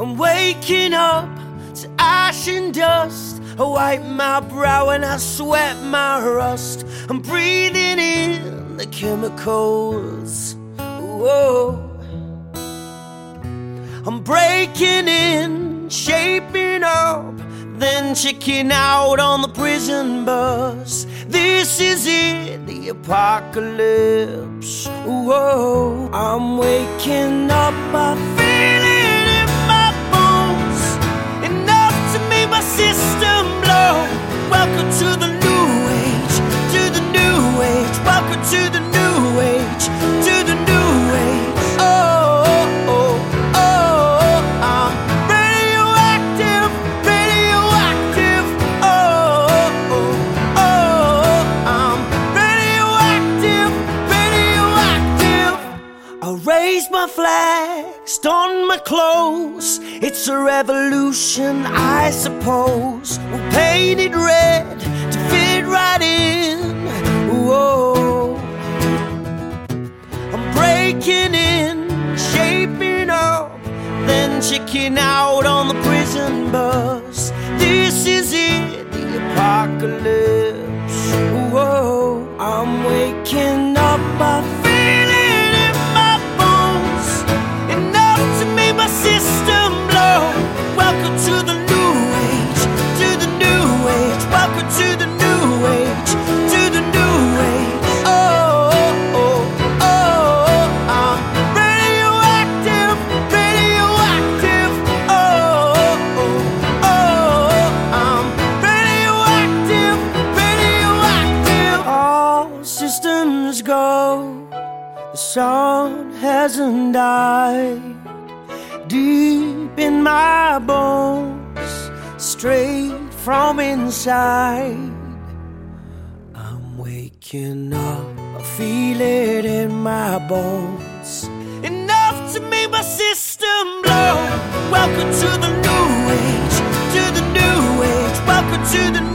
I'm waking up to ash and dust. I wipe my brow and I sweat my rust. I'm breathing in the chemicals. Whoa. I'm breaking in, shaping up, then checking out on the prison bus. This is it, the apocalypse. Whoa, I'm waking up, I feel it I raise my flags, don my clothes. It's a revolution, I suppose. We'll paint it red to fit right in. Whoa. I'm breaking in, shaping up, then checking out on the prison bus. years go, the sun hasn't died. Deep in my bones, straight from inside, I'm waking up. I feel it in my bones. Enough to make my system blow. Welcome to the new age, to the new age, welcome to the